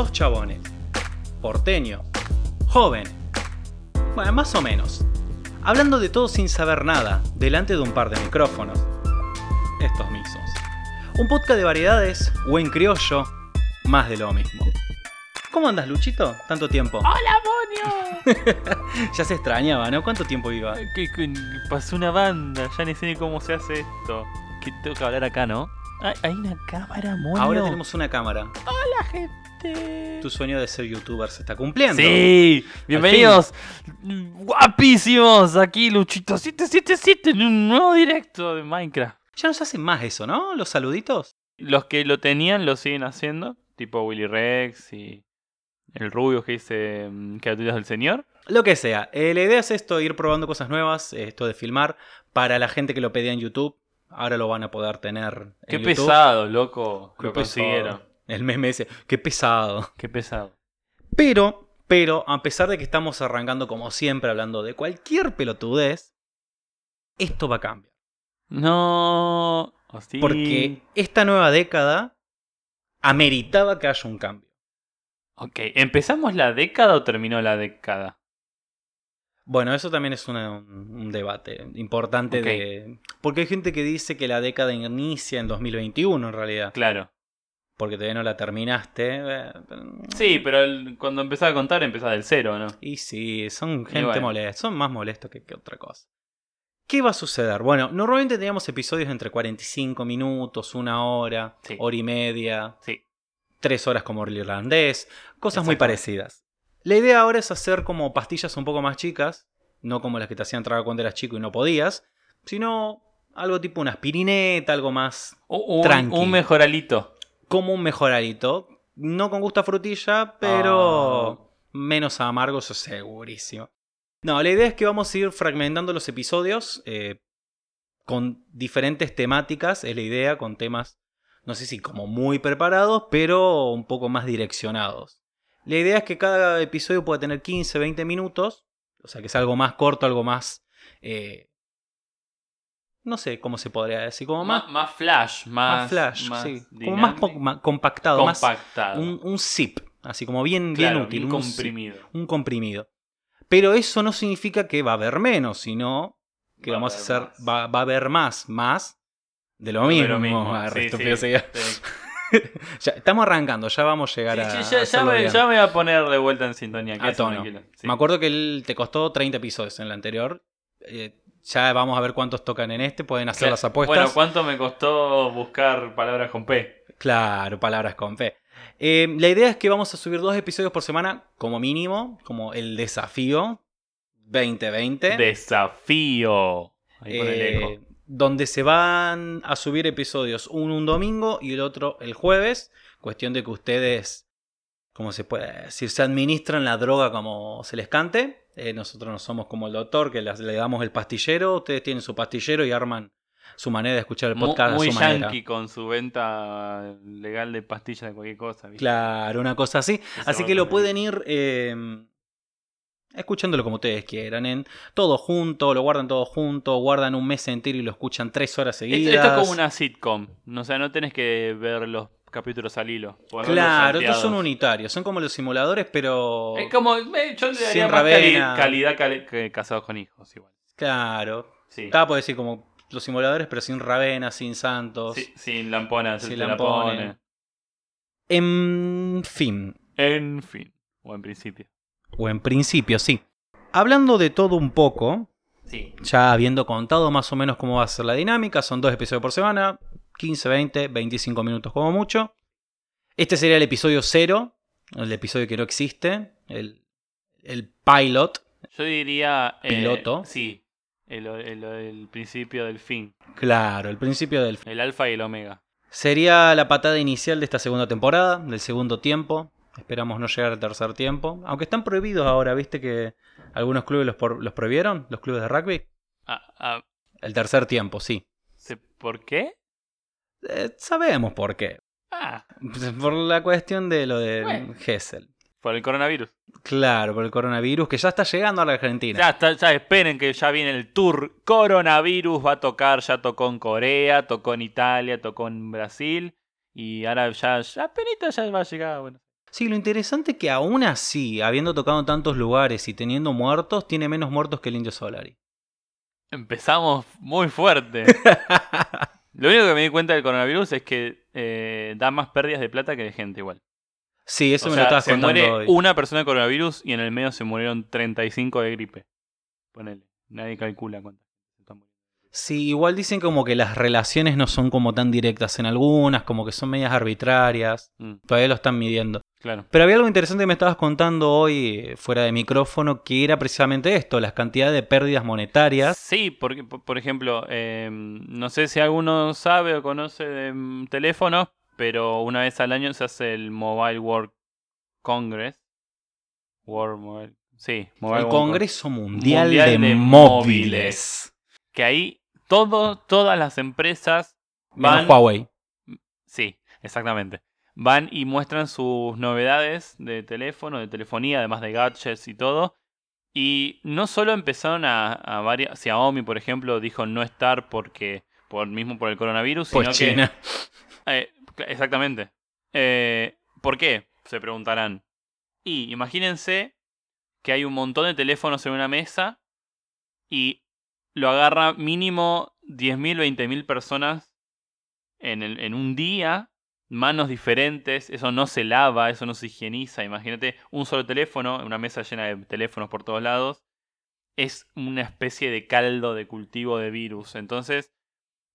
dos chabones, porteño, joven, bueno, más o menos, hablando de todo sin saber nada, delante de un par de micrófonos. Estos mismos. Un podcast de variedades, buen criollo, más de lo mismo. ¿Cómo andas, Luchito? ¿Tanto tiempo? ¡Hola, Monio! ya se extrañaba, ¿no? ¿Cuánto tiempo iba? Que, que pasó una banda, ya ni sé ni cómo se hace esto. Que tengo que hablar acá, ¿no? Hay, hay una cámara, Monio. Ahora tenemos una cámara. Hola, gente. Tu sueño de ser youtuber se está cumpliendo. Sí, bienvenidos, guapísimos, aquí Luchito 777 en un nuevo directo de Minecraft. Ya no se hace más eso, ¿no? Los saluditos. Los que lo tenían lo siguen haciendo, tipo Willy Rex y el rubio que dice mm, criaturas del señor. Lo que sea. Eh, la idea es esto, ir probando cosas nuevas, eh, esto de filmar. Para la gente que lo pedía en YouTube, ahora lo van a poder tener. en Qué YouTube. pesado, loco. Qué lo pesado. consiguieron. El meme ese, qué pesado. Qué pesado. Pero, pero, a pesar de que estamos arrancando como siempre hablando de cualquier pelotudez, esto va a cambiar. No. oh. Porque esta nueva década ameritaba que haya un cambio. Ok, ¿empezamos la década o terminó la década? Bueno, eso también es una- un, debate importante de... Porque hay gente que dice que la década inicia en 2021 en realidad. Claro. Porque todavía no la terminaste. eh, Sí, pero el- cuando empezaba a contar empezaba del cero, ¿no? Y sí, son gente bueno. molesta. Son más molestos que, que otra cosa. ¿Qué va a suceder? Bueno, normalmente teníamos episodios entre 45 minutos, una hora, Sí. hora y media, Sí. tres horas como el irlandés, cosas muy parecidas. La idea ahora es hacer como pastillas un poco más chicas, no como las que te hacían tragar cuando eras chico y no podías, sino algo tipo una aspirineta, algo más Un, Tranqui. un mejoralito. Como un mejoralito. No con gusto a frutilla, pero Ah. menos amargo, eso segurísimo. No, la idea es que vamos a ir fragmentando los episodios eh, con diferentes temáticas, es la idea, con temas, no sé si como muy preparados, pero un poco más direccionados. La idea es que cada episodio pueda tener 15, 20 minutos, o sea, que sea algo más corto, algo más... eh, no sé cómo se podría decir, como más, Más, más flash, más, más flash, más sí. Como más ma- compactado, más compactado. un, un zip, así como bien, Claro, bien útil. un zip, comprimido. un comprimido. Pero eso no significa que va a haber menos, sino que Va vamos a hacer, va, va a haber más, más de lo De mismo. lo mismo, sí, sí, sí. Ya, estamos arrancando, ya vamos a llegar a. sí, ya, ya me, ya me voy a poner de vuelta en sintonía. A tono. Me acuerdo que él te costó 30 episodios en el anterior. Eh, ya vamos a ver cuántos tocan en este. Pueden hacer las apuestas. Bueno, ¿cuánto me costó buscar palabras con P? Claro, palabras con P. Eh, la idea es que vamos a subir dos episodios por semana, como mínimo, como el desafío 2020. Desafío. Ahí el eh, eco. donde se van a subir episodios, uno un domingo y el otro el jueves. Cuestión de que ustedes, como se puede decir, se administran la droga como se les cante. Eh, nosotros no somos como el doctor, que las- le damos el pastillero. Ustedes tienen su pastillero y arman su manera de escuchar el podcast Muy a su manera. yankee con su venta legal de pastillas de cualquier cosa. ¿viste? Claro, una cosa así. Así que lo pueden ir eh, escuchándolo como ustedes quieran. En todo junto, lo guardan todo junto, guardan un mes entero y lo escuchan tres horas Esto, seguidas. esto es como una sitcom. O sea, no tenés que ver los capítulos al hilo. Claro, estos son unitarios. Son como los simuladores, pero. Es como. eh, yo le daría Sin más calidad cali- que casados con hijos, igual. Claro. Sí. Estaba por decir como los simuladores, pero sin Ravena, sin Santos. Sí, sin lamponas, Sin lampones. lampones. En fin. En fin. O en principio. O en principio, sí. Hablando de todo un poco, Sí. Ya habiendo contado más o menos cómo va a ser la dinámica, son dos episodios por semana, 15, 20, 25 minutos como mucho. Este sería el episodio 0, el episodio que no existe, el, el pilot, Yo diría. eh, Piloto. sí. El, el- el principio del fin. claro, el principio del... El alfa y el omega. Sería la patada inicial de esta segunda temporada, del segundo tiempo. Esperamos no llegar al tercer tiempo. Aunque están prohibidos ahora, ¿viste que algunos clubes los, por- los prohibieron? ¿Los clubes de rugby? Ah, ah, El tercer tiempo, sí. ¿se- ¿Por qué? Eh, sabemos por qué. Ah, Por la cuestión de lo de Bueno. Gessel. por el coronavirus. Claro, por el coronavirus que ya está llegando a la Argentina. Ya, está, ya esperen que ya viene el tour. Coronavirus va a tocar, ya tocó en Corea, tocó en Italia, tocó en Brasil. Y ahora ya, ya apenita ya va a llegar. Bueno. Sí, lo interesante es que aún así, habiendo tocado en tantos lugares y teniendo muertos, tiene menos muertos que el Indio Solari. Empezamos muy fuerte. Lo único que me di cuenta del coronavirus es que eh, da más pérdidas de plata que de gente igual. Sí, eso O me sea, lo estabas se contando muere hoy. una persona de coronavirus y en el medio se murieron 35 de gripe. Ponele. Nadie calcula muriendo. Sí, igual dicen como que las relaciones no son como tan directas en algunas, como que son medias arbitrarias. Mm, Todavía lo están midiendo. Claro. Pero había algo interesante que me estabas contando hoy eh, fuera de micrófono, que era precisamente esto, las cantidades de pérdidas monetarias. Sí, porque, por ejemplo, eh, no sé si alguno sabe o conoce de mm, teléfonos, pero una vez al año se hace el Mobile World Congress. World Mobile. Sí, Mobile El World Congreso Mundial, Mundial de, de Móviles. Que ahí todo, todas las empresas Menos van. Huawei. Sí, exactamente. Van y muestran sus novedades de teléfono, de telefonía, además de gadgets y todo. Y no solo empezaron a, a varias. Xiaomi, por ejemplo, dijo no estar porque. Por, mismo por el coronavirus, sino que. China. Eh, cl- exactamente. Eh, ¿Por qué? Se preguntarán. Y imagínense que hay un montón de teléfonos en una mesa y lo agarra mínimo 10.000, 20.000 personas en, el- en un día, manos diferentes, eso no se lava, eso no se higieniza. Imagínate un solo teléfono, una mesa llena de teléfonos por todos lados. Es una especie de caldo de cultivo de virus. Entonces,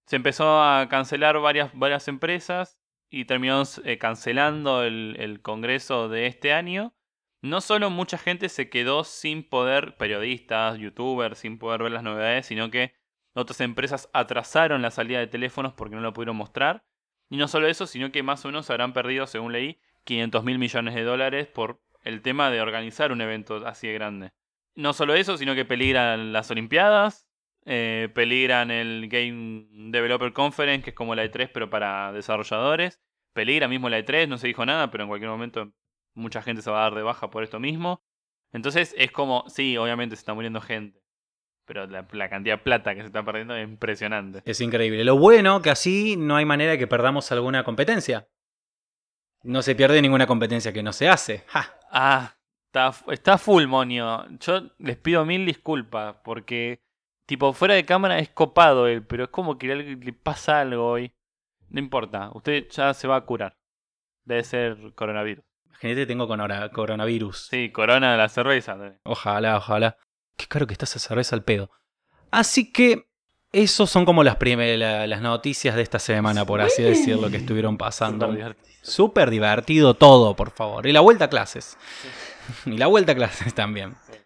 se empezó a cancelar varias, varias empresas y terminó eh, cancelando el, el congreso de este año. No solo mucha gente se quedó sin poder, periodistas, youtubers, sin poder ver las novedades, sino que otras empresas atrasaron la salida de teléfonos porque no lo pudieron mostrar. Y no solo eso, sino que más o menos habrán perdido, según leí, 500 mil millones de dólares por el tema de organizar un evento así de grande. No solo eso, sino que peligran las Olimpiadas, eh, peligran el Game Developer Conference, que es como la E3 pero para desarrolladores. Peligra mismo la E3, no se dijo nada, pero en cualquier momento mucha gente se va a dar de baja por esto mismo. Entonces es como, sí, obviamente se está muriendo gente. Pero la, la cantidad de plata que se está perdiendo es impresionante. Es increíble. Lo bueno que así no hay manera de que perdamos alguna competencia. No se pierde ninguna competencia que no se hace. ¡Ja! Ah, está, está full, monio. Yo les pido mil disculpas porque, tipo, fuera de cámara es copado él, pero es como que le, le pasa algo hoy. No importa, usted ya se va a curar. Debe ser coronavirus. Imagínate, tengo conora- coronavirus. Sí, corona de la cerveza. Ojalá, ojalá. Qué caro que está esa cerveza al pedo. Así que, esos son como las, prime- la- las noticias de esta semana, por así decirlo, que estuvieron pasando. Súper divertido. Súper divertido todo, por favor. Y la vuelta a clases. Y la vuelta a clases también. Sí.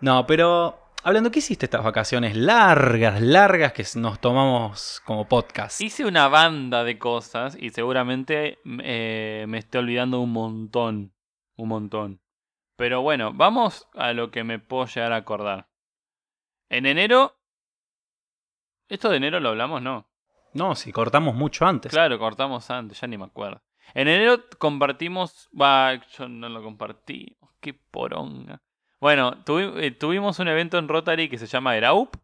No, pero hablando, ¿qué hiciste estas vacaciones largas, largas que nos tomamos como podcast? Hice una banda de cosas y seguramente eh, me estoy olvidando un montón. Un montón. Pero bueno, vamos a lo que me puedo llegar a acordar. En enero. ¿Esto de enero lo hablamos? No. No, si cortamos mucho antes. Claro, cortamos antes, ya ni me acuerdo. En enero compartimos. Va, yo no lo compartí. Qué poronga. Bueno, tuvi- eh, tuvimos un evento en Rotary que se llama Eraup.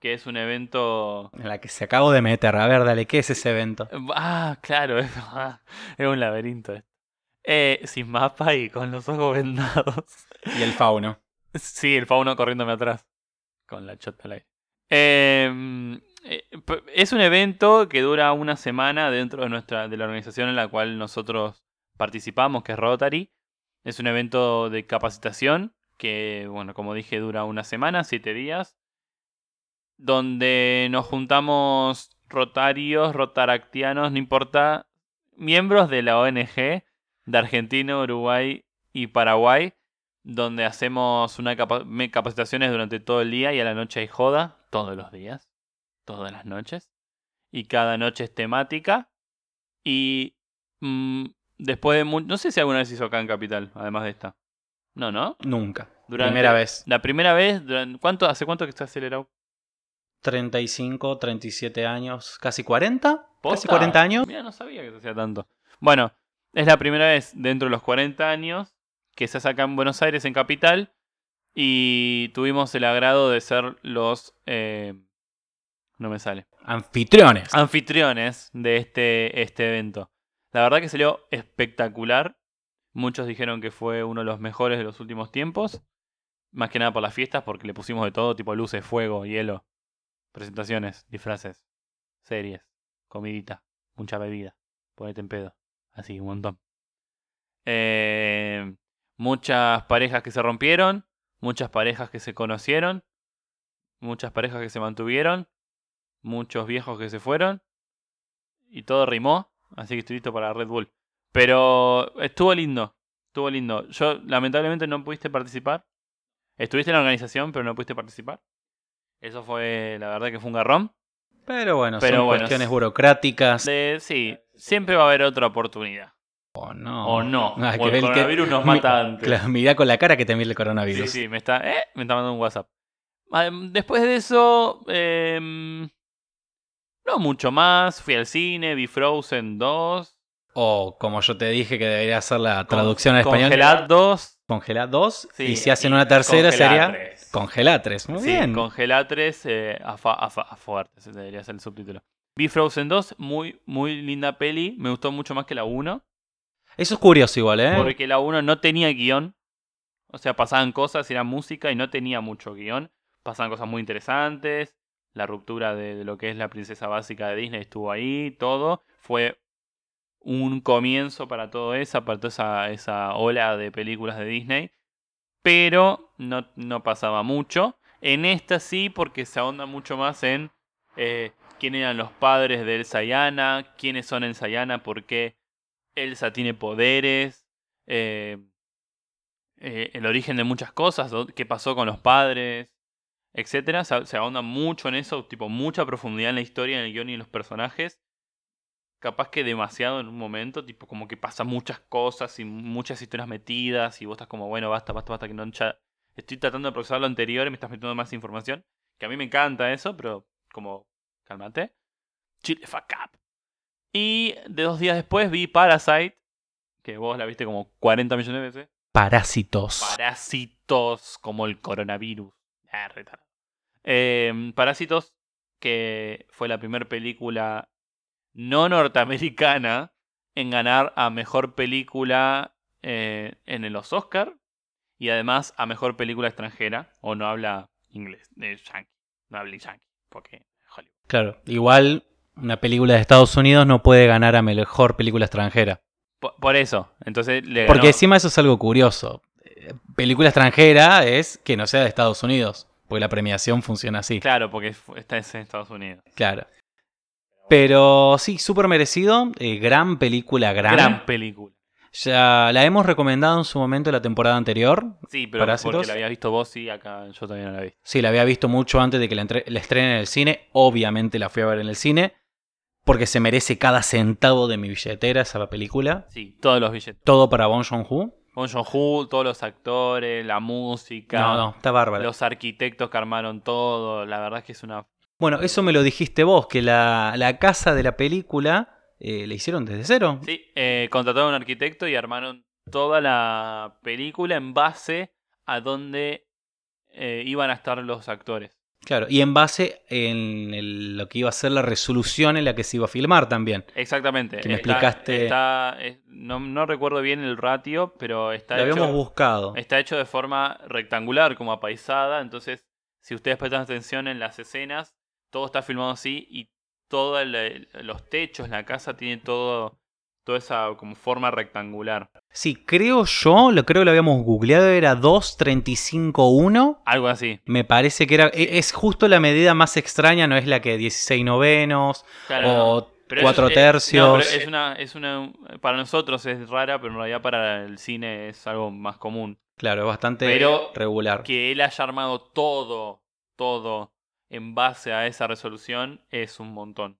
Que es un evento. En la que se acabo de meter. A ver, dale, ¿qué es ese evento? Ah, claro, es, es un laberinto. Eh, sin mapa y con los ojos vendados. Y el fauno. Sí, el fauno corriéndome atrás. Con la chota al aire. Eh, es un evento que dura una semana dentro de nuestra de la organización en la cual nosotros participamos, que es Rotary. Es un evento de capacitación que, bueno, como dije, dura una semana, siete días. Donde nos juntamos rotarios, rotaractianos, no importa, miembros de la ONG de Argentina, Uruguay y Paraguay donde hacemos una capa- capacitaciones durante todo el día y a la noche hay joda, todos los días, todas las noches. Y cada noche es temática. Y mm, después de no sé si alguna vez hizo acá en Capital, además de esta. No, ¿no? Nunca. Durante- Primera vez. La primera vez, duran- ¿cuánto, ¿hace cuánto que está acelerado? 35, 37 años, casi 40. Casi ¿Posta? 40 años. Mira, no sabía que se hacía tanto. Bueno, es la primera vez dentro de los 40 años que se hace acá en Buenos Aires, en Capital. Y tuvimos el agrado de ser los... eh, no me sale. Anfitriones. Anfitriones de este, este evento. La verdad que salió espectacular. Muchos dijeron que fue uno de los mejores de los últimos tiempos. Más que nada por las fiestas, porque le pusimos de todo, tipo luces, fuego, hielo, presentaciones, disfraces, series, comidita, mucha bebida. Ponete en pedo. Así, un montón. Eh, muchas parejas que se rompieron, muchas parejas que se conocieron, muchas parejas que se mantuvieron, muchos viejos que se fueron. Y todo rimó, así que estoy listo para Red Bull. Pero estuvo lindo, estuvo lindo. Yo lamentablemente no pudiste participar. Estuviste en la organización, pero no pudiste participar. Eso fue, la verdad que fue un garrón. Pero bueno, Pero son bueno, cuestiones burocráticas. De- sí, siempre va a haber otra oportunidad. O no. O no. Ah, o el que- coronavirus nos mata antes. Claro, mirá con la cara que te mira el Sí, coronavirus. sí, me está, eh, me está mandando un WhatsApp. Ah, Después de eso, em, no mucho más. Fui al cine, vi Frozen 2. O como yo te dije que debería hacer la traducción al español. Congelad 2. Congelá 2. Sí, y si hacen y una tercera Congelá sería 3. Congelá 3. Muy Sí, bien. Congelá 3 eh, a, fa- a fa- a fuerte, ese debería ser el subtítulo. Vi Frozen 2, muy, muy linda peli. Me gustó mucho más que la 1. Eso es curioso igual, ¿eh? Porque la 1 no tenía guion. O sea, pasaban cosas, era música y no tenía mucho guion. Pasaban cosas muy interesantes. La ruptura de, lo que es la princesa básica de Disney estuvo ahí, todo. Fue un comienzo para todo eso, para toda esa, esa ola de películas de Disney. Pero no, no pasaba mucho. En esta sí, porque se ahonda mucho más en eh, quién eran los padres de Elsa y quiénes son Elsa y por qué Elsa tiene poderes, eh, eh, el origen de muchas cosas, qué pasó con los padres, etcétera. Se, se ahonda mucho en eso, tipo mucha profundidad en la historia, en el guion y en los personajes. Capaz que demasiado en un momento, tipo como que pasa muchas cosas y muchas historias metidas y vos estás como, bueno, basta, basta, basta, que no ya estoy tratando de procesar lo anterior y me estás metiendo más información. Que a mí me encanta eso, pero como, cálmate. Chile fuck up. Y de dos días después vi Parasite, que vos la viste como 40 millones de veces. Parásitos. Parásitos como el coronavirus. Ah. Eh, Parásitos, que fue la primera película no norteamericana en ganar a mejor película eh, en los Oscar y además a mejor película extranjera o no habla inglés, yankee, no habla yankee, porque. Claro. Igual una película de Estados Unidos no puede ganar a mejor película extranjera. Por, por eso, entonces le Porque encima eso es algo curioso. Película extranjera es que no sea de Estados Unidos. Porque la premiación funciona así. Claro, porque está en Estados Unidos. Claro. Pero sí, súper merecido. eh, gran película, gran. Gran película. Ya la hemos recomendado en su momento la temporada anterior. Sí, pero Parásitos. porque la habías visto vos y acá yo no la vi. Sí, la había visto mucho antes de que la, la estrenen en el cine. Obviamente la fui a ver en el cine. Porque se merece cada centavo de mi billetera esa película. Sí, todos los billetes. Todo para Bong Joon-ho. Bong Joon-ho, todos los actores, la música, No, no, está bárbaro. los arquitectos que armaron todo. La verdad es que es una... Bueno, eso me lo dijiste vos, que la, la casa de la película eh, la hicieron desde cero. Sí, eh, contrataron a un arquitecto y armaron toda la película en base a donde eh, iban a estar los actores. Claro, y en base en el- lo que iba a ser la resolución en la que se iba a filmar también. Exactamente. Que me Está- explicaste- está- es- no, no recuerdo bien el ratio, pero está Lo hecho... habíamos buscado. Está hecho de forma rectangular, como apaisada. Entonces, si ustedes prestan atención en las escenas, todo está filmado así y todos los techos, la casa tiene todo, toda esa como forma rectangular. Sí, creo yo, lo creo que lo habíamos googleado, era 2.35.1. Algo así. Me parece que era. e- Es justo la medida más extraña, no es la que 16 novenos Claro, no. o Pero 4 es- es- tercios. no, pero es una, es una. Para nosotros es rara, pero en realidad para el cine es algo más común. Claro, es bastante Pero regular. Que él haya armado todo, todo en base a esa resolución es un montón.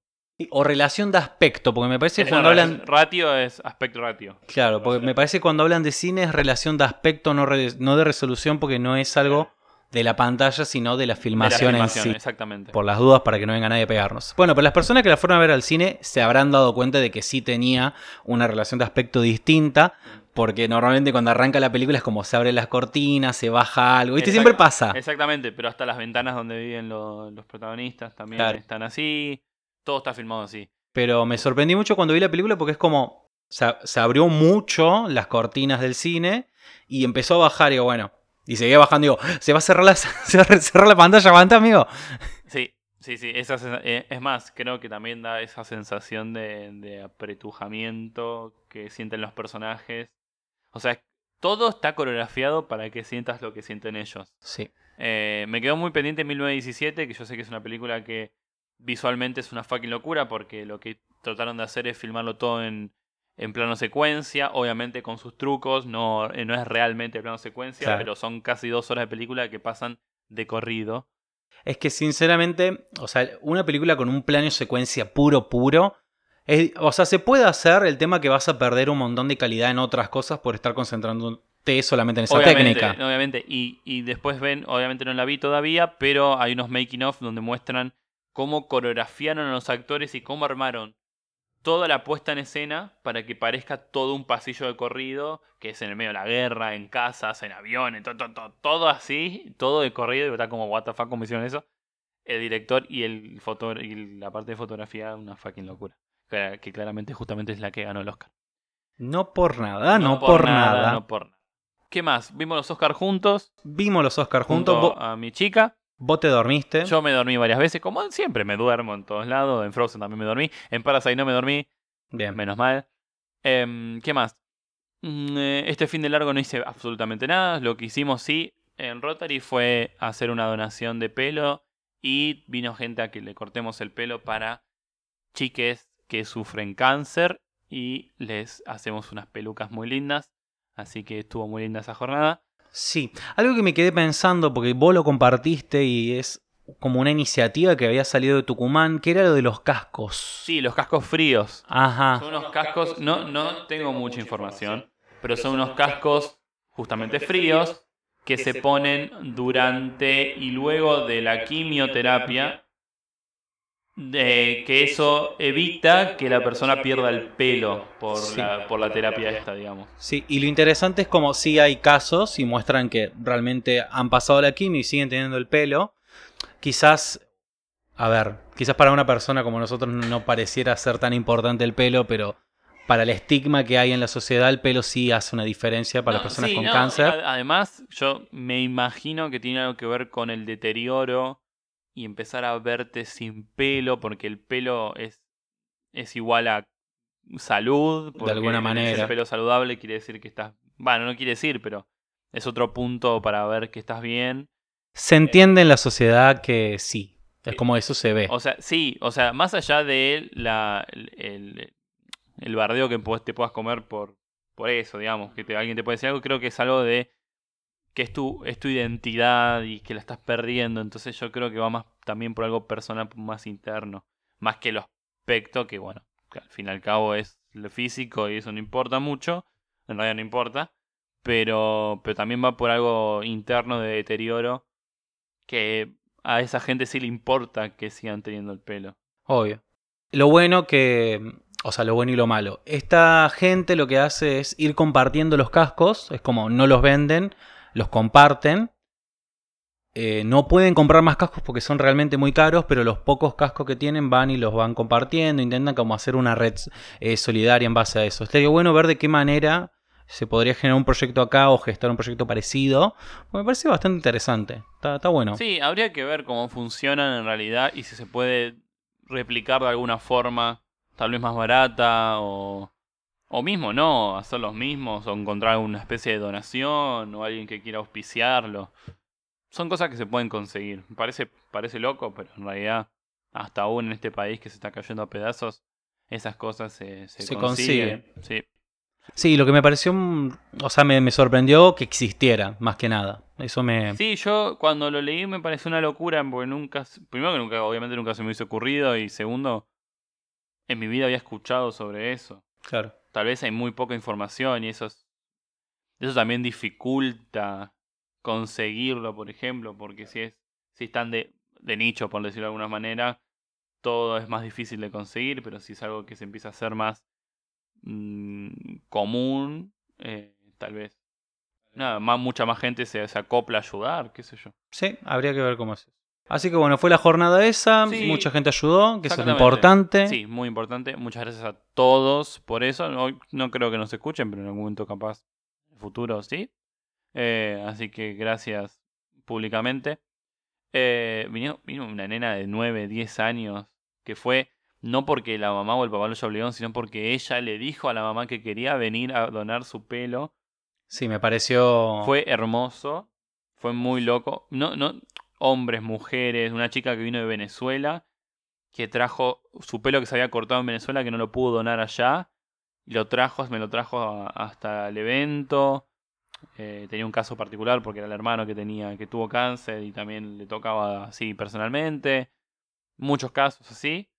O relación de aspecto, porque me parece Es cuando hablan. Ratio es aspecto ratio. Claro, porque me parece cuando hablan de cine es relación de aspecto, no, re- no de resolución, porque no es algo de la pantalla, sino de la De la filmación, filmación, en sí. Exactamente. Por las dudas, para que no venga nadie a pegarnos. Bueno, pero las personas que la fueron a ver al cine se habrán dado cuenta de que sí tenía una relación de aspecto distinta, porque normalmente cuando arranca la película es como se abren las cortinas, se baja algo. ¿Viste? Exact- Siempre pasa. Exactamente, pero hasta las ventanas donde viven lo- los protagonistas también Claro. están así. Todo está filmado así. Pero me sorprendí mucho cuando vi la película porque es como. se, se abrió mucho las cortinas del cine y empezó a bajar y digo, bueno, y seguía bajando y digo, ¿se va a cerrar la, se va a cerrar la pantalla, aguanta, amigo? Sí, sí, sí. Esa eh, es más, creo que también da esa sensación de, de apretujamiento que sienten los personajes. O sea, todo está coreografiado para que sientas lo que sienten ellos. Sí. Eh, me quedó muy pendiente 1917, que yo sé que es una película que visualmente es una fucking locura, porque lo que trataron de hacer es filmarlo todo en, en plano secuencia, obviamente con sus trucos, no, eh, no es realmente plano secuencia, Claro. pero son casi dos horas de película que pasan de corrido. Es que sinceramente, o sea, una película con un plano secuencia puro, puro, es- o sea, se puede hacer el tema que vas a perder un montón de calidad en otras cosas por estar concentrándote solamente en esa obviamente, técnica. obviamente. Y, y después ven, obviamente no la vi todavía, pero hay unos making of donde muestran cómo coreografiaron a los actores y cómo armaron toda la puesta en escena para que parezca todo un pasillo de corrido, que es en el medio de la guerra, en casas, en aviones, todo, todo, todo así, todo de corrido, y está como, what the fuck, ¿cómo hicieron eso? El director y, el foto y la parte de fotografía, una fucking locura. Que, claramente justamente es la que ganó el Oscar. No por nada, no, por, nada. No por nada. ¿Qué más? Vimos los Oscars juntos, Vimos los Oscars juntos, junto a mi chica. vos te dormiste. Yo me dormí varias veces, como siempre me duermo en todos lados. En Frozen también me dormí. En Parasite no me dormí, Bien. menos mal. Em, ¿Qué más? Mm, eh, Este fin de largo no hice absolutamente nada. Lo que hicimos sí en Rotary fue hacer una donación de pelo y vino gente a que le cortemos el pelo para chiques que sufren cáncer y les hacemos unas pelucas muy lindas. Así que estuvo muy linda esa jornada. Sí, algo que me quedé pensando, porque vos lo compartiste y es como una iniciativa que había salido de Tucumán, que era lo de los cascos. Sí, los cascos fríos. Ajá. Son unos cascos, no, no tengo mucha información, pero son unos cascos justamente fríos que se ponen durante y luego de la quimioterapia, de que eso evita que la persona pierda el pelo por, Sí. la, por la terapia esta, digamos. Sí, y lo interesante es como si hay casos y muestran que realmente han pasado la quimio y siguen teniendo el pelo. Quizás, a ver, quizás para una persona como nosotros no pareciera ser tan importante el pelo, pero para el estigma que hay en la sociedad, el pelo sí hace una diferencia para No, las personas sí, con no, cáncer. Además, yo me imagino que tiene algo que ver con el deterioro y empezar a verte sin pelo, porque el pelo es, es igual a salud. porque alguna manera. El pelo saludable quiere decir que estás. Bueno, no quiere decir, pero es otro punto para ver que estás bien. Se entiende en la sociedad que sí, es Sí. como eso se ve. O sea, sí, o sea, más allá de la, el, el- bardeo que te puedas comer por, por eso, digamos, que te- alguien te puede decir algo, creo que es algo de que es tu, es tu identidad y que la estás perdiendo. Entonces yo creo que va más también por algo personal, más interno, más que lo aspecto, que bueno, al fin y al cabo es lo físico y eso no importa mucho, en realidad no importa, pero, pero también va por algo interno de deterioro que a esa gente sí le importa que sigan teniendo el pelo. Obvio. Lo bueno que. O sea, lo bueno y lo malo. Esta gente lo que hace es ir compartiendo los cascos. Es como no los venden, los comparten. Eh, no pueden comprar más cascos porque son realmente muy caros, pero los pocos cascos que tienen van y los van compartiendo. Intentan como hacer una red eh, solidaria en base a eso. Estaría bueno ver de qué manera se podría generar un proyecto acá o gestar un proyecto parecido. Me parece bastante interesante. Está, está bueno. Sí, habría que ver cómo funcionan en realidad y si se puede replicar de alguna forma, tal vez más barata o, o mismo no, hacer los mismos o encontrar una especie de donación o alguien que quiera auspiciarlo. Son cosas que se pueden conseguir. Parece, parece loco, pero en realidad, hasta aún en este país que se está cayendo a pedazos, esas cosas se, se, Se consiguen. Sí. Sí, lo que me pareció, o sea, me, me sorprendió que existiera, más que nada. Eso me... Sí, yo cuando lo leí me pareció una locura, porque nunca, primero que nunca, obviamente nunca se me hubiese ocurrido, y segundo, en mi vida había escuchado sobre eso. Claro. Tal vez hay muy poca información y eso, es- eso también dificulta conseguirlo, por ejemplo, porque si es, si están de, de nicho, por decirlo de alguna manera, todo es más difícil de conseguir, pero si es algo que se empieza a hacer más mm, común, eh, tal vez. Nada, más, mucha más gente se, se acopla a ayudar, qué sé yo. Sí, habría que ver cómo es. Así que bueno, fue la jornada esa, Sí. mucha gente ayudó, que eso es lo importante. Sí, muy importante. Muchas gracias a todos por eso. No, no creo que nos escuchen, pero en algún momento capaz, en el futuro sí. Eh, así que gracias públicamente. Eh, vino, vino una nena de 9, 10 años que fue no porque la mamá o el papá lo haya obligado, sino porque ella le dijo a la mamá que quería venir a donar su pelo. Sí, me pareció... Fue hermoso, fue muy loco. No, no, hombres, mujeres, una chica que vino de Venezuela, que trajo su pelo que se había cortado en Venezuela, que no lo pudo donar allá, y lo trajo, me lo trajo hasta el evento. Eh, tenía un caso particular porque era el hermano que tenía, que tuvo cáncer y también le tocaba así personalmente. Muchos casos así.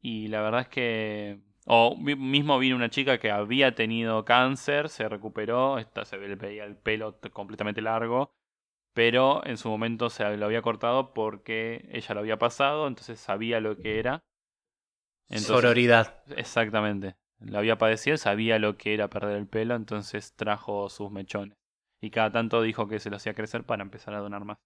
Y la verdad es que. O mi- mismo vino una chica que había tenido cáncer, se recuperó, esta, se le veía el pelo completamente largo, pero en su momento se lo había cortado porque ella lo había pasado, entonces sabía lo que era. Entonces- Sororidad. Exactamente. Lo había padecido, sabía lo que era perder el pelo, entonces trajo sus mechones. Y cada tanto dijo que se lo hacía crecer para empezar a donar más.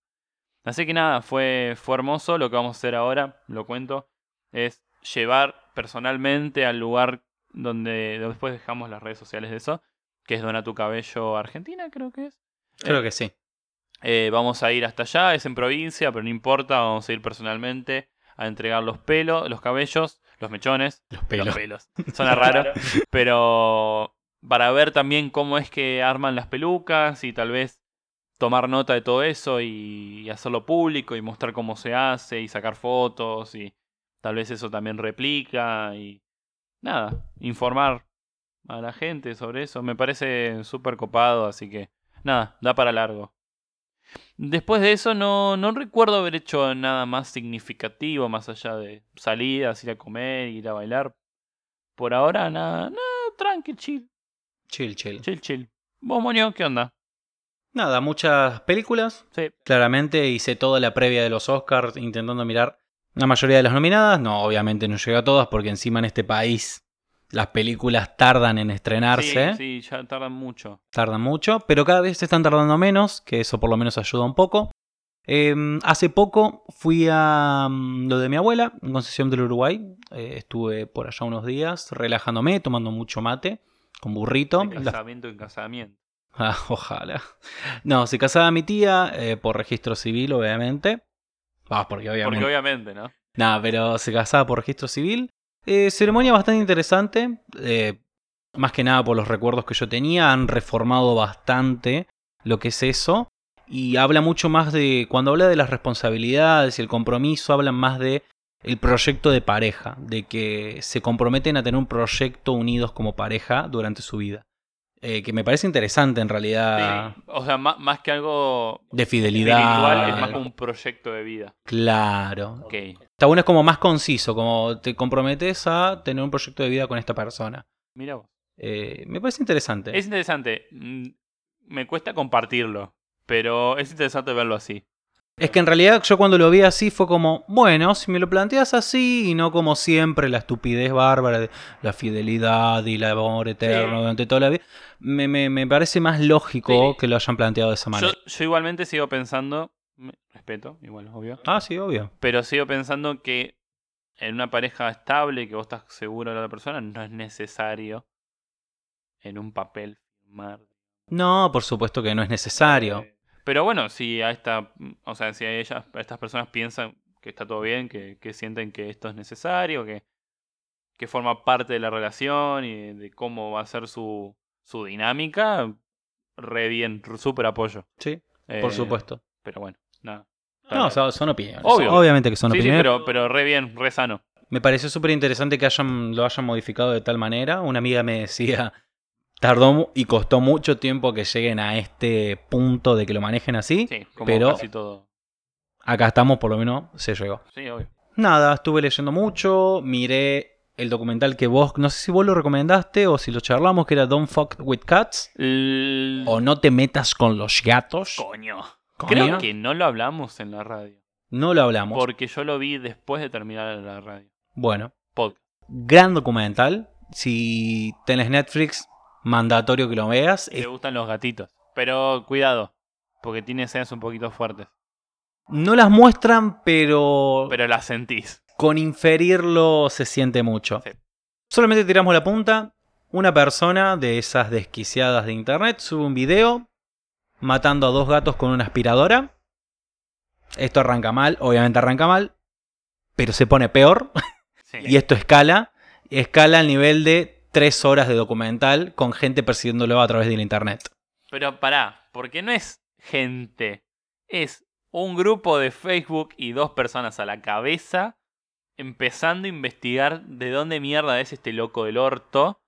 Así que nada, fue, fue hermoso. Lo que vamos a hacer ahora, lo cuento, es llevar personalmente al lugar donde después dejamos las redes sociales de eso, que es Dona tu Cabello Argentina, creo que es. Creo que sí. Eh, vamos a ir hasta allá, es en provincia, pero no importa, vamos a ir personalmente a entregar los pelos, los cabellos, los mechones, Los pelos. los pelos. Suena raro, pero para ver también cómo es que arman las pelucas y tal vez tomar nota de todo eso y, y hacerlo público y mostrar cómo se hace y sacar fotos y tal vez eso también replica y nada, informar a la gente sobre eso. Me parece súper copado, así que nada, da para largo. Después de eso no, no recuerdo haber hecho nada más significativo más allá de salidas, ir a comer, ir a bailar. Por ahora nada, nada, tranqui, chill, Chill, chill. chill, chill. ¿Vos, Moño, qué onda? Nada, muchas películas. Sí, Claramente hice toda la previa de los Oscars intentando mirar la mayoría de las nominadas. No, obviamente no llegué a todas porque encima en este país las películas tardan en estrenarse. sí, sí, ya tardan mucho. tardan mucho, pero cada vez se están tardando menos, que eso por lo menos ayuda un poco. Eh, hace poco fui a mm, lo de mi abuela, en Concepción del Uruguay. Eh, estuve por allá unos días relajándome, tomando mucho mate, con burrito. De casamiento en casamiento. Ah, ojalá. No, se casaba mi tía eh, por registro civil, obviamente. Ah, porque obviamente. Porque obviamente, ¿no? Nada, pero se casaba por registro civil. Eh, ceremonia bastante interesante. eh, más que nada por los recuerdos que yo tenía. Han reformado bastante lo que es eso. Y habla mucho más de. Cuando habla de las responsabilidades y el compromiso, hablan más de el proyecto de pareja. De que se comprometen a tener un proyecto unidos como pareja durante su vida. Eh, que me parece interesante en realidad. Sí, o sea, má- más, que algo De fidelidad. es más como un proyecto de vida. Claro. Ok. Está bueno, es como más conciso, como te comprometes a tener un proyecto de vida con esta persona. Mira vos. Eh, me parece interesante. Es interesante. Mm, Me cuesta compartirlo, pero es interesante verlo así. Es que en realidad yo cuando lo vi así fue como, bueno, si me lo planteas así y no como siempre la estupidez bárbara de la fidelidad y el amor eterno Sí. durante toda la vida, me, me- me parece más lógico Sí. que lo hayan planteado de esa Yo, manera. yo igualmente sigo pensando, respeto, igual, obvio, Ah, sí, obvio. pero sigo pensando que en una pareja estable, que vos estás seguro de la otra persona, no es necesario en un papel firmar. No, por supuesto que no es necesario. Eh, Pero bueno, si a esta, o sea, si a ellas, a estas personas piensan que está todo bien, que, que sienten que esto es necesario, que, que forma parte de la relación y de cómo va a ser su, su dinámica, re bien, súper apoyo. Sí, por Eh, supuesto. Pero bueno, nada. No, son, son opiniones. Obvio. Obviamente que son sí, sí, opiniones. pero, pero re bien, re sano. Me pareció súper interesante que hayan, lo hayan modificado de tal manera. Una amiga me decía, tardó y costó mucho tiempo que lleguen a este punto de que lo manejen así. Sí, como pero casi todo. acá estamos, por lo menos se llegó. Sí, obvio. Nada, estuve leyendo mucho, miré el documental que vos, no sé si vos lo recomendaste o si lo charlamos, que era Don't Fuck With Cats. L- O No Te Metas con los Gatos. Coño. Coño. Creo que no lo hablamos en la radio. No lo hablamos. Porque yo lo vi después de terminar la radio. Bueno, Podcast. gran documental. Si tenés Netflix, mandatorio que lo veas. Te gustan los gatitos. Pero cuidado, porque tiene escenas un poquito fuertes. No las muestran, pero, Pero la sentís. con inferirlo se siente mucho. Sí. Solamente tiramos la punta. Una persona de esas desquiciadas de internet sube un video matando a dos gatos con una aspiradora. Esto arranca mal, obviamente arranca mal, pero se pone peor. Sí. Y esto escala. Escala al nivel de tres horas de documental con gente persiguiéndolo a través de la internet. Pero pará, porque no es gente. Es un grupo de Facebook y dos personas a la cabeza empezando a investigar de dónde mierda es este loco del orto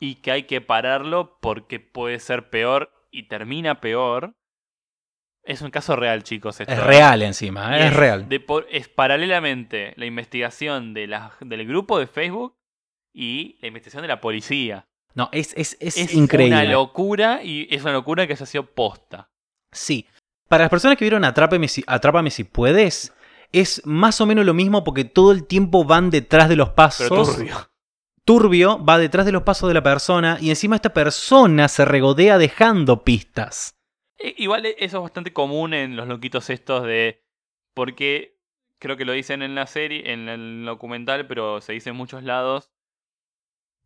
y que hay que pararlo porque puede ser peor y termina peor. Es un caso real, chicos. esto, Es ¿eh? real encima, ¿eh? es real. de es paralelamente la investigación de la- del grupo de Facebook y la investigación de la policía. No, es, es, es, Es increíble. una locura y es una locura que haya sido posta. Sí. Para las personas que vieron Atrápame si, Atrápame si puedes, es más o menos lo mismo porque todo el tiempo van detrás de los pasos. Pero turbio. Turbio va detrás de los pasos de la persona y encima esta persona se regodea dejando pistas. I- Igual e- eso es bastante común en los loquitos estos de. Porque creo que lo dicen en la serie, en el documental, pero se dice en muchos lados.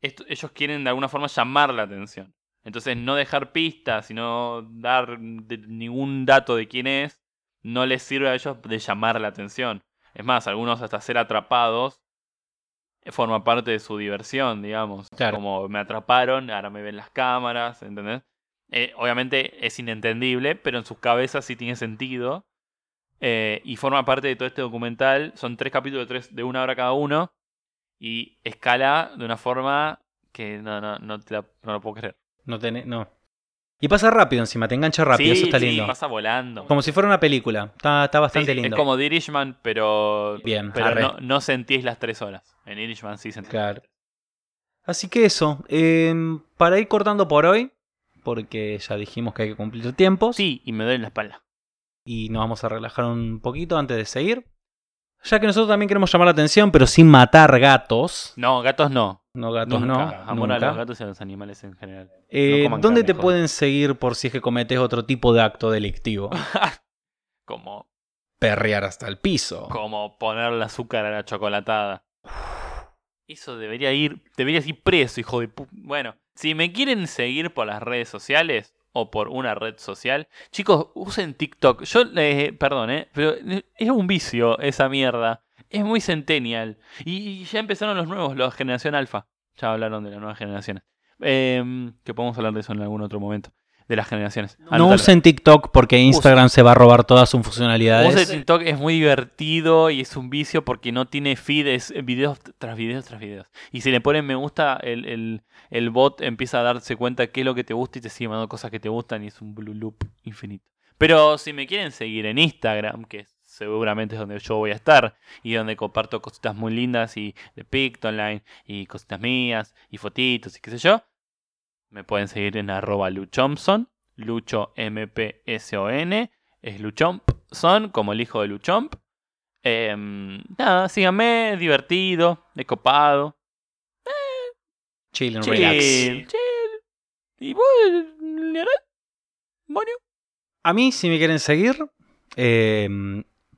Esto- ellos quieren de alguna forma llamar la atención. Entonces, no dejar pistas y no dar de- ningún dato de quién es, no les sirve a ellos de llamar la atención. Es más, algunos hasta ser atrapados forma parte de su diversión, digamos. Claro. Como me atraparon, ahora me ven las cámaras, ¿entendés? Eh, obviamente es inentendible, pero en sus cabezas sí tiene sentido. Eh, y forma parte de todo este documental. Son tres capítulos de, tres, de una hora cada uno. Y escala de una forma que no, no, no, te la- no lo puedo creer. No tenés, no. Y pasa rápido encima, te engancha rápido, sí, eso está sí, lindo. pasa volando. Como si fuera una película. Está, está Sí, bastante es lindo. como The Irishman, pero, Bien, pero no, no sentís las tres horas. En Irishman sí sentís. Claro. Así que eso. em, para ir cortando por hoy, porque ya dijimos que hay que cumplir tiempos. Sí, y me duele la espalda. y nos vamos a relajar un poquito antes de seguir. Ya que nosotros también queremos llamar la atención, pero sin matar gatos. No, gatos no. No, gatos Nunca. no. Amor nunca. a los gatos y a los animales en general. Eh, no ¿Dónde te pueden seguir por si es que cometes otro tipo de acto delictivo? como, Perrear hasta el piso. como ponerle azúcar a la chocolatada. Eso debería ir. Deberías ir preso, hijo de pu. Bueno, si me quieren seguir por las redes sociales o por una red social, chicos, usen TikTok. Yo, eh, perdón, ¿eh? Pero eh, es un vicio esa mierda. Es muy centennial. Y ya empezaron los nuevos, la generación alfa. Ya hablaron de las nuevas generaciones. Em, que podemos hablar de eso en algún otro momento. De las generaciones. No usen TikTok porque Instagram se va a robar todas sus funcionalidades. Use TikTok es muy divertido y es un vicio porque no tiene feed, es videos tras videos tras videos. Y si le ponen me gusta, el, el- el bot empieza a darse cuenta qué es lo que te gusta y te sigue mandando cosas que te gustan y es un blue loop infinito. Pero si me quieren seguir en Instagram, que seguramente es donde yo voy a estar y donde comparto cositas muy lindas y de Pictoline y cositas mías y fotitos y qué sé yo, me pueden seguir en arroba luchompson, lucho M-P-S-O-N, es luchompson, como el hijo de luchomp. Em, nada, síganme, divertido, es copado. Chill and Chill, relax. chill. Y vos, Leonel, bueno, A mí, si me quieren seguir, eh,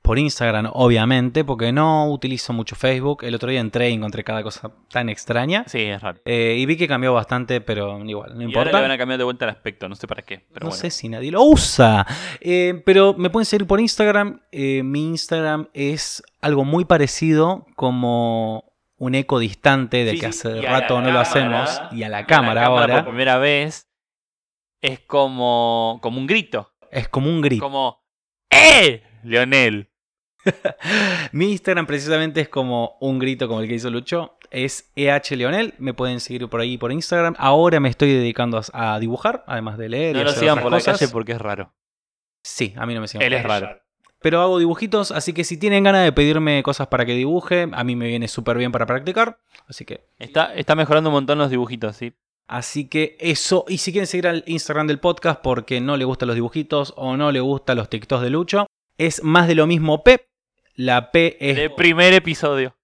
por Instagram, obviamente, porque no utilizo mucho Facebook. El otro día entré y encontré cada cosa tan extraña. sí, es raro. Eh, y vi que cambió bastante, pero igual, no Y ahora importa. le van a cambiar de vuelta el aspecto, no sé para qué. Pero no bueno. sé si nadie lo usa. Eh, pero me pueden seguir por Instagram. Eh, mi Instagram es algo muy parecido como un eco distante de Sí, que hace rato no lo hacemos. Y a la a cámara ahora. Por primera vez es como, como un grito. Es como un grito. Como, ¡Eh! Leonel. Mi Instagram precisamente es como un grito como el que hizo Lucho. Es EH Leonel. Me pueden seguir por ahí por Instagram. Ahora me estoy dedicando a, a dibujar, además de leer. y No lo hacer sigan por la cosas. calle porque es raro. Sí, a mí no me sigan. Él es la raro. Pero hago dibujitos, así que si tienen ganas de pedirme cosas para que dibuje, a mí me viene súper bien para practicar. Así que, Está, está mejorando un montón los dibujitos, ¿sí? así que eso. Y si quieren seguir al Instagram del podcast porque no le gustan los dibujitos o no le gustan los TikToks de Lucho, es más de lo mismo P. La P es De primer episodio.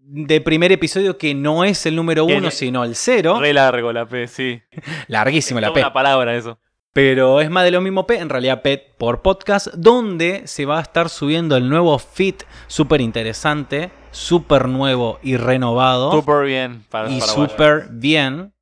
de primer episodio que no es el número uno, sino el cero. Re largo la P, sí. Larguísima la P. una palabra eso. Pero es más de lo mismo Pet, en realidad Pet por podcast, donde se va a estar subiendo el nuevo fit súper interesante, súper nuevo y renovado. Súper bien para y súper bien.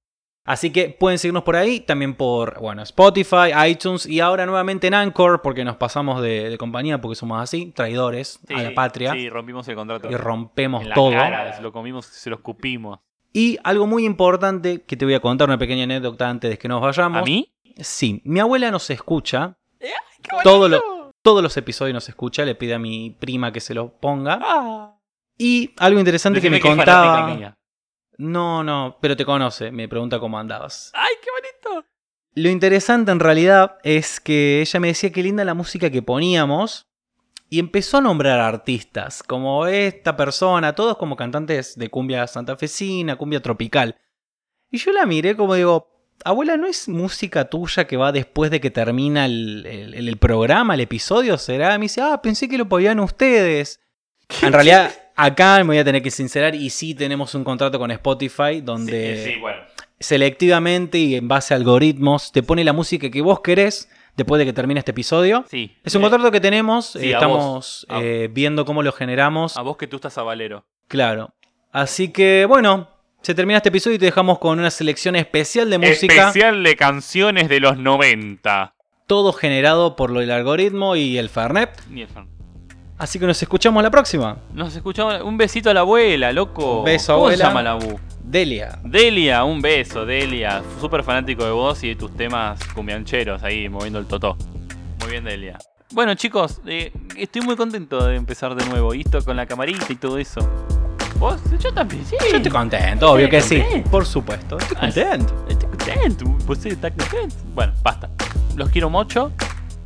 Así que pueden seguirnos por ahí, también por bueno, Spotify, iTunes y ahora nuevamente en Anchor, porque nos pasamos de, de compañía, porque somos así, traidores Sí, a la patria, Sí, rompimos el contrato. y rompemos en la todo. cara, se lo comimos, se lo escupimos. Y algo muy importante que te voy a contar, una pequeña anécdota antes de que nos vayamos. ¿A mí? Sí, mi abuela nos escucha. Todo lo- todos los episodios nos escucha, le pide a mi prima que se los ponga. Ah. Y algo interesante que me fanática contaba. No, no, pero te conoce, me pregunta cómo andabas. ¡Ay, qué bonito! Lo interesante en realidad es que ella me decía que linda la música que poníamos y empezó a nombrar artistas, como esta persona, todos como cantantes de cumbia santafesina, cumbia tropical. Y yo la miré como digo, abuela, ¿no es música tuya que va después de que termina el, el- el programa, el episodio? ¿Será? Y me dice, ah, pensé que lo podían ustedes. En realidad, acá me voy a tener que sincerar y sí tenemos un contrato con Spotify donde Sí, sí, bueno. selectivamente y en base a algoritmos te pone la música que vos querés después de que termine este episodio. Sí. Es un Eh, contrato que tenemos, eh, estamos eh, viendo cómo lo generamos. A vos que tú estás a Valero. Claro. Así que bueno, se termina este episodio y te dejamos con una selección especial de música, Especial de canciones de los 90. todo generado por del algoritmo y el Fernet. Ni el fan. Así que nos escuchamos la próxima. Nos escuchamos. Un besito a la abuela, loco. Un beso, ¿Cómo abuela. se llama la abu? Delia. Delia, un beso, Delia. Súper fanático de vos y de tus temas cumbiancheros ahí moviendo el totó. Muy bien, Delia. Bueno, chicos, eh, estoy muy contento de empezar de nuevo. Y esto con la camarita y todo eso. ¿Vos? Yo también, sí. Yo estoy contento, obvio que sí. contento. Por supuesto, estoy contento. Estoy contento. ¿Vos estás contento? Bueno, basta. Los quiero mucho.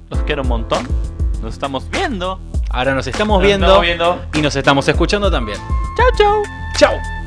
Los quiero un montón. Nos estamos viendo. Ahora nos estamos, viendo, viendo y nos estamos escuchando también. Chao, chao. Chao.